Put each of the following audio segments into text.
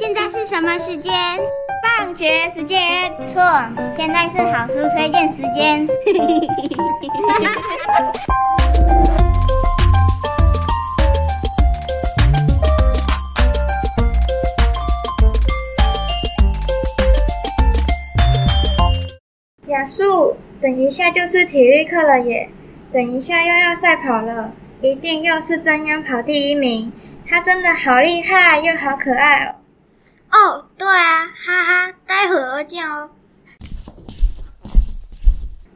现在是什么时间？放学时间。错，现在是好书推荐时间。亚树，等一下就是体育课了耶！等一下又要赛跑了，一定又是真央跑第一名。他真的好厉害，又好可爱哦！哦，对啊，哈哈，待会儿见哦。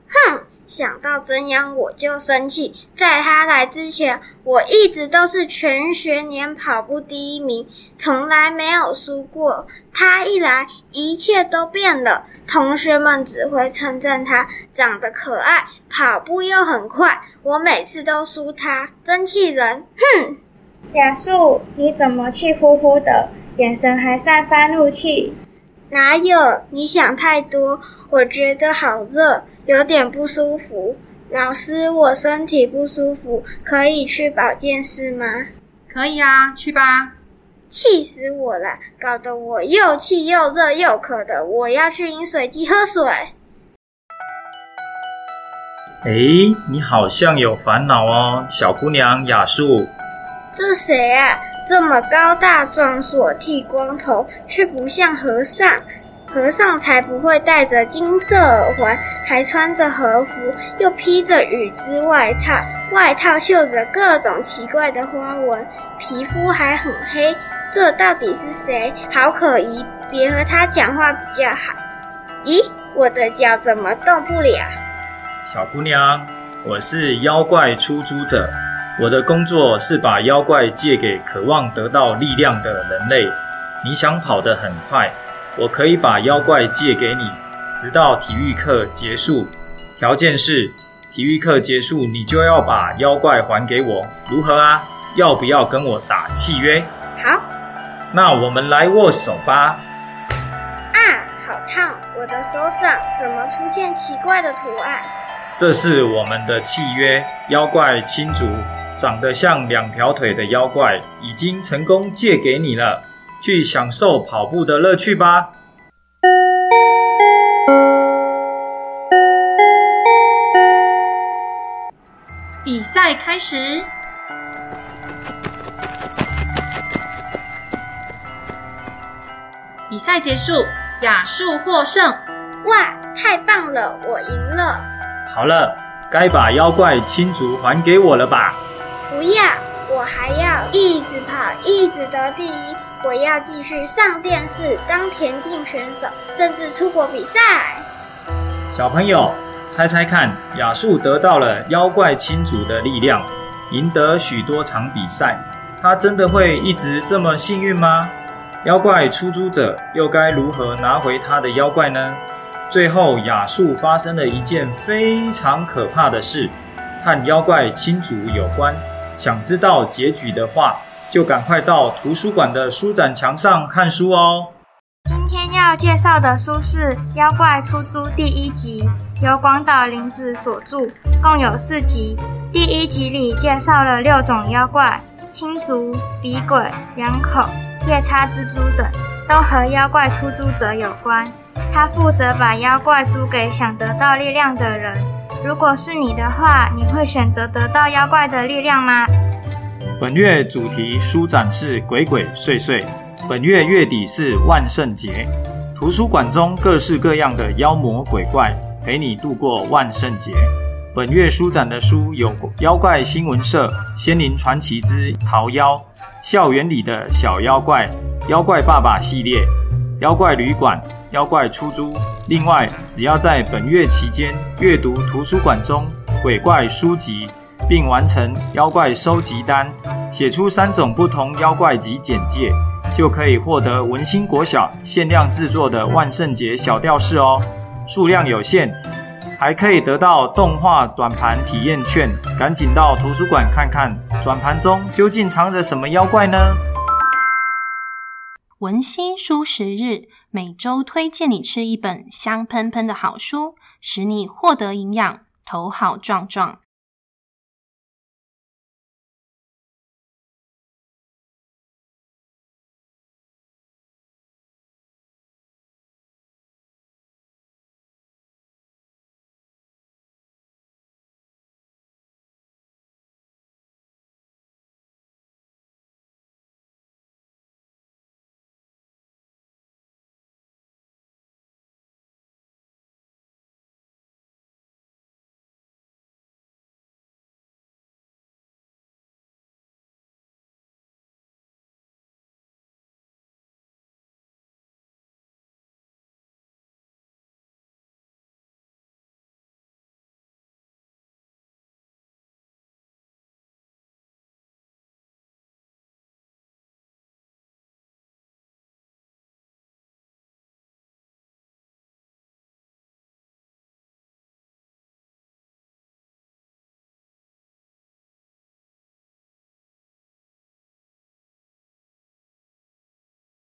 哼，想到真央我就生气。在他来之前，我一直都是全学年跑步第一名，从来没有输过。他一来，一切都变了。同学们只会称赞他长得可爱，跑步又很快。我每次都输他，真气人！哼。亚树，你怎么气呼呼的，眼神还散发怒气？哪有？你想太多。我觉得好热，有点不舒服。老师，我身体不舒服，可以去保健室吗？可以啊，去吧。气死我了，搞得我又气又热又渴的，我要去饮水机喝水。哎，你好像有烦恼哦，小姑娘雅素。这谁啊？这么高大壮硕，剃光头，却不像和尚。和尚才不会戴着金色耳环，还穿着和服，又披着羽织外套，外套绣着各种奇怪的花纹，皮肤还很黑。这到底是谁？好可疑！别和他讲话比较好。咦，我的脚怎么动不了？小姑娘，我是妖怪出租者。我的工作是把妖怪借给渴望得到力量的人类。你想跑得很快，我可以把妖怪借给你，直到体育课结束。条件是，体育课结束你就要把妖怪还给我，如何啊？要不要跟我打契约？好。那我们来握手吧。啊，好烫！我的手掌怎么出现奇怪的图案？这是我们的契约，妖怪亲族。长得像两条腿的妖怪已经成功借给你了，去享受跑步的乐趣吧。比赛开始，比赛结束，亚树获胜。哇，太棒了，我赢了。好了，该把妖怪青竹还给我了吧？不要，我还要一直跑，一直得第一。我要继续上电视，当田径选手，甚至出国比赛。小朋友，猜猜看，亚树得到了妖怪亲族的力量，赢得许多场比赛，他真的会一直这么幸运吗？妖怪出租者又该如何拿回他的妖怪呢？最后，亚树发生了一件非常可怕的事，和妖怪亲族有关。想知道结局的话，就赶快到图书馆的书展墙上看书哦。今天要介绍的书是《妖怪出租》第一集，由广岛铃子所著，共有四集。第一集里介绍了六种妖怪：青竹、鼻鬼、两口、夜叉蜘蛛等，都和妖怪出租者有关。他负责把妖怪租给想得到力量的人。如果是你的话，你会选择得到妖怪的力量吗？本月主题书展是鬼鬼祟祟。本月月底是万圣节，图书馆中各式各样的妖魔鬼怪陪你度过万圣节。本月书展的书有《妖怪新闻社》《仙灵传奇之桃妖》《校园里的小妖怪》《妖怪爸爸》系列，《妖怪旅馆》。妖怪出租。另外，只要在本月期间阅读图书馆中鬼怪书籍，并完成妖怪收集单，写出三种不同妖怪及简介，就可以获得文心国小限量制作的万圣节小吊饰哦。数量有限，还可以得到动画转盘体验券。赶紧到图书馆看看，转盘中究竟藏着什么妖怪呢？文心书食日，每周推荐你吃一本香喷喷的好书，使你获得营养，头好壮壮。